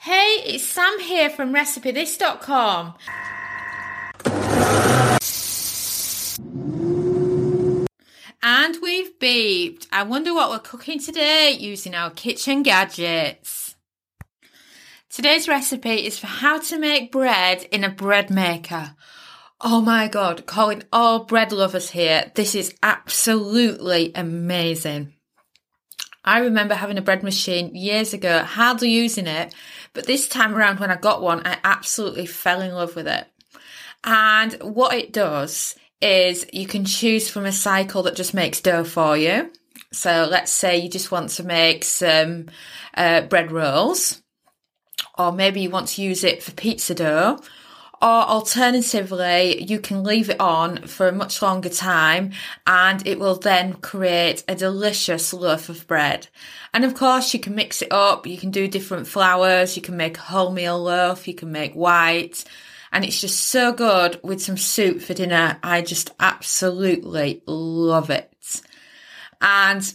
Hey, it's Sam here from RecipeThis.com. And we've beeped. I wonder what we're cooking today using our kitchen gadgets. Today's recipe is for how to make bread in a bread maker. Oh my god, calling all bread lovers here. This is absolutely amazing. I remember having a bread machine years ago, hardly using it, but this time around when I got one, I absolutely fell in love with it. And what it does is you can choose from a cycle that just makes dough for you. So let's say you just want to make some uh, bread rolls, or maybe you want to use it for pizza dough, or alternatively, you can leave it on for a much longer time and it will then create a delicious loaf of bread. And of course, you can mix it up. You can do different flours. You can make a wholemeal loaf. You can make white. And it's just so good with some soup for dinner. I just absolutely love it. And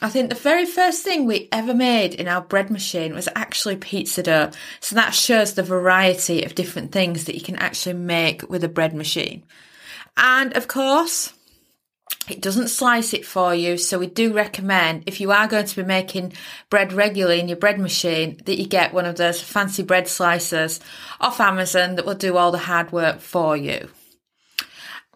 I think the very first thing we ever made in our bread machine was actually pizza dough. So that shows the variety of different things that you can actually make with a bread machine. And of course, it doesn't slice it for you. So we do recommend if you are going to be making bread regularly in your bread machine that you get one of those fancy bread slicers off Amazon that will do all the hard work for you.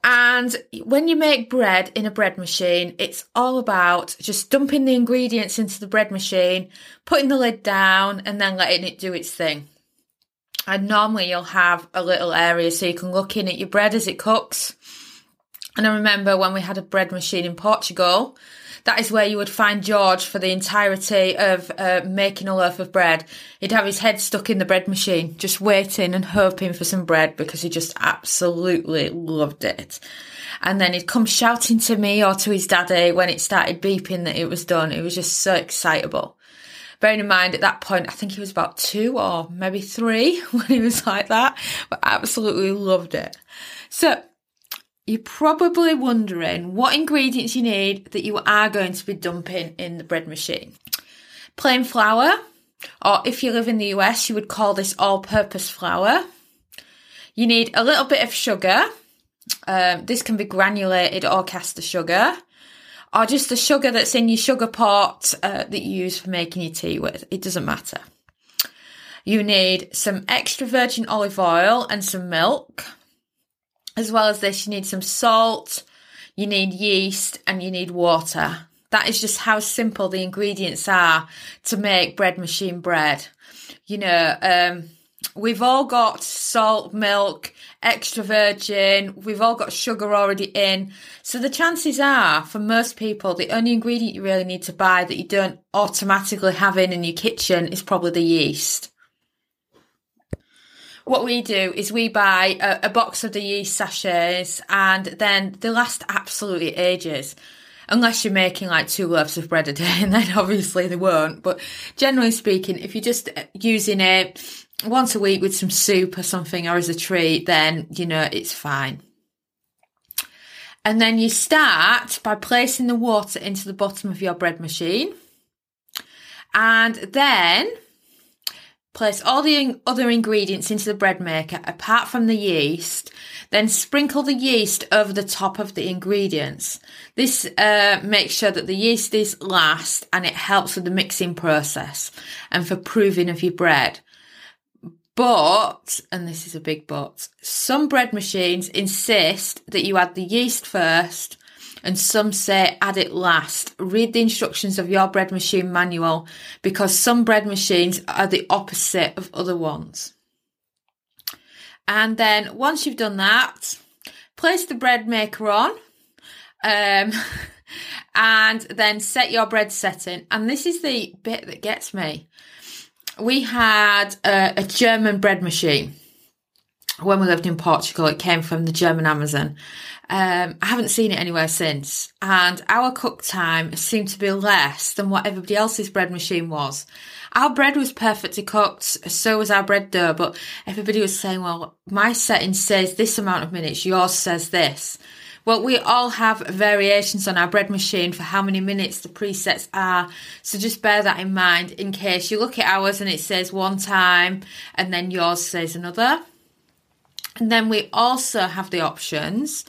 And when you make bread in a bread machine, it's all about just dumping the ingredients into the bread machine, putting the lid down, and then letting it do its thing. And normally you'll have a little area so you can look in at your bread as it cooks. And I remember when we had a bread machine in Portugal, that is where you would find George for the entirety of uh, making a loaf of bread. He'd have his head stuck in the bread machine, just waiting and hoping for some bread because he just absolutely loved it. And then he'd come shouting to me or to his daddy when it started beeping that it was done. It was just so excitable. Bearing in mind at that point, I think he was about two or maybe three when he was like that, but absolutely loved it. So you're probably wondering what ingredients you need that you are going to be dumping in the bread machine. Plain flour, or if you live in the US, you would call this all purpose flour. You need a little bit of sugar. Um, this can be granulated or caster sugar, or just the sugar that's in your sugar pot uh, that you use for making your tea with. It doesn't matter. You need some extra virgin olive oil and some milk. As well as this, you need some salt, you need yeast, and you need water. That is just how simple the ingredients are to make bread machine bread. You know, um, we've all got salt, milk, extra virgin, we've all got sugar already in. So the chances are, for most people, the only ingredient you really need to buy that you don't automatically have in in your kitchen is probably the yeast what we do is we buy a, a box of the yeast sachets and then they last absolutely ages. Unless you're making like two loaves of bread a day and then obviously they won't. But generally speaking if you're just uh, using it once a week with some soup or something or as a treat then you know it's fine. And then you start by placing the water into the bottom of your bread machine. And then Place all the other ingredients into the bread maker apart from the yeast. Then sprinkle the yeast over the top of the ingredients. This uh, makes sure that the yeast is last and it helps with the mixing process and for proving of your bread. But, and this is a big but, some bread machines insist that you add the yeast first and some say add it last. Read the instructions of your bread machine manual because some bread machines are the opposite of other ones. And then once you've done that, place the bread maker on. Um, and then set your bread setting. And this is the bit that gets me. We had a, a German bread machine when we lived in Portugal. It came from the German Amazon. Um, I haven't seen it anywhere since, and our cook time seemed to be less than what everybody else's bread machine was. Our bread was perfectly cooked, so was our bread dough, but everybody was saying, well, my setting says this amount of minutes, yours says this. Well, we all have variations on our bread machine for how many minutes the presets are. So just bear that in mind in case you look at ours and it says one time and then yours says another. And then we also have the options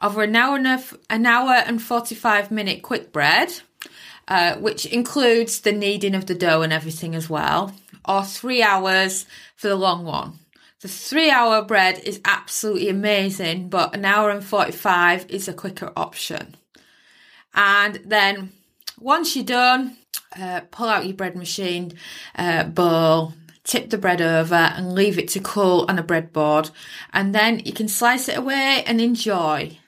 of an hour and, a, an hour and 45 minute quick bread, uh, which includes the kneading of the dough and everything as well, or three hours for the long one. The three hour bread is absolutely amazing, but an hour and 45 is a quicker option. And then once you're done, uh, pull out your bread machine uh, bowl, tip the bread over and leave it to cool on a breadboard. And then you can slice it away and enjoy.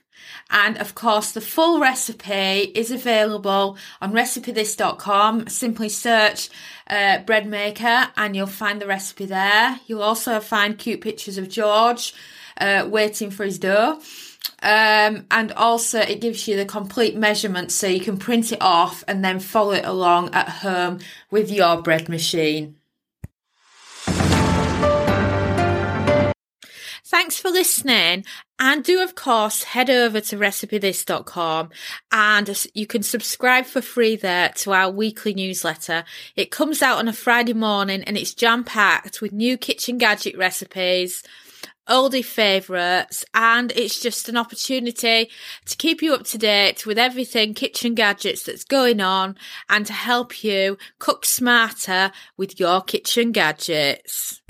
And of course, the full recipe is available on recipethis.com. Simply search uh, bread maker and you'll find the recipe there. You'll also find cute pictures of George uh, waiting for his dough. Um, and also it gives you the complete measurements so you can print it off and then follow it along at home with your bread machine. Thanks for listening. And do, of course, head over to recipethis.com and you can subscribe for free there to our weekly newsletter. It comes out on a Friday morning and it's jam packed with new kitchen gadget recipes, oldie favourites, and it's just an opportunity to keep you up to date with everything kitchen gadgets that's going on and to help you cook smarter with your kitchen gadgets.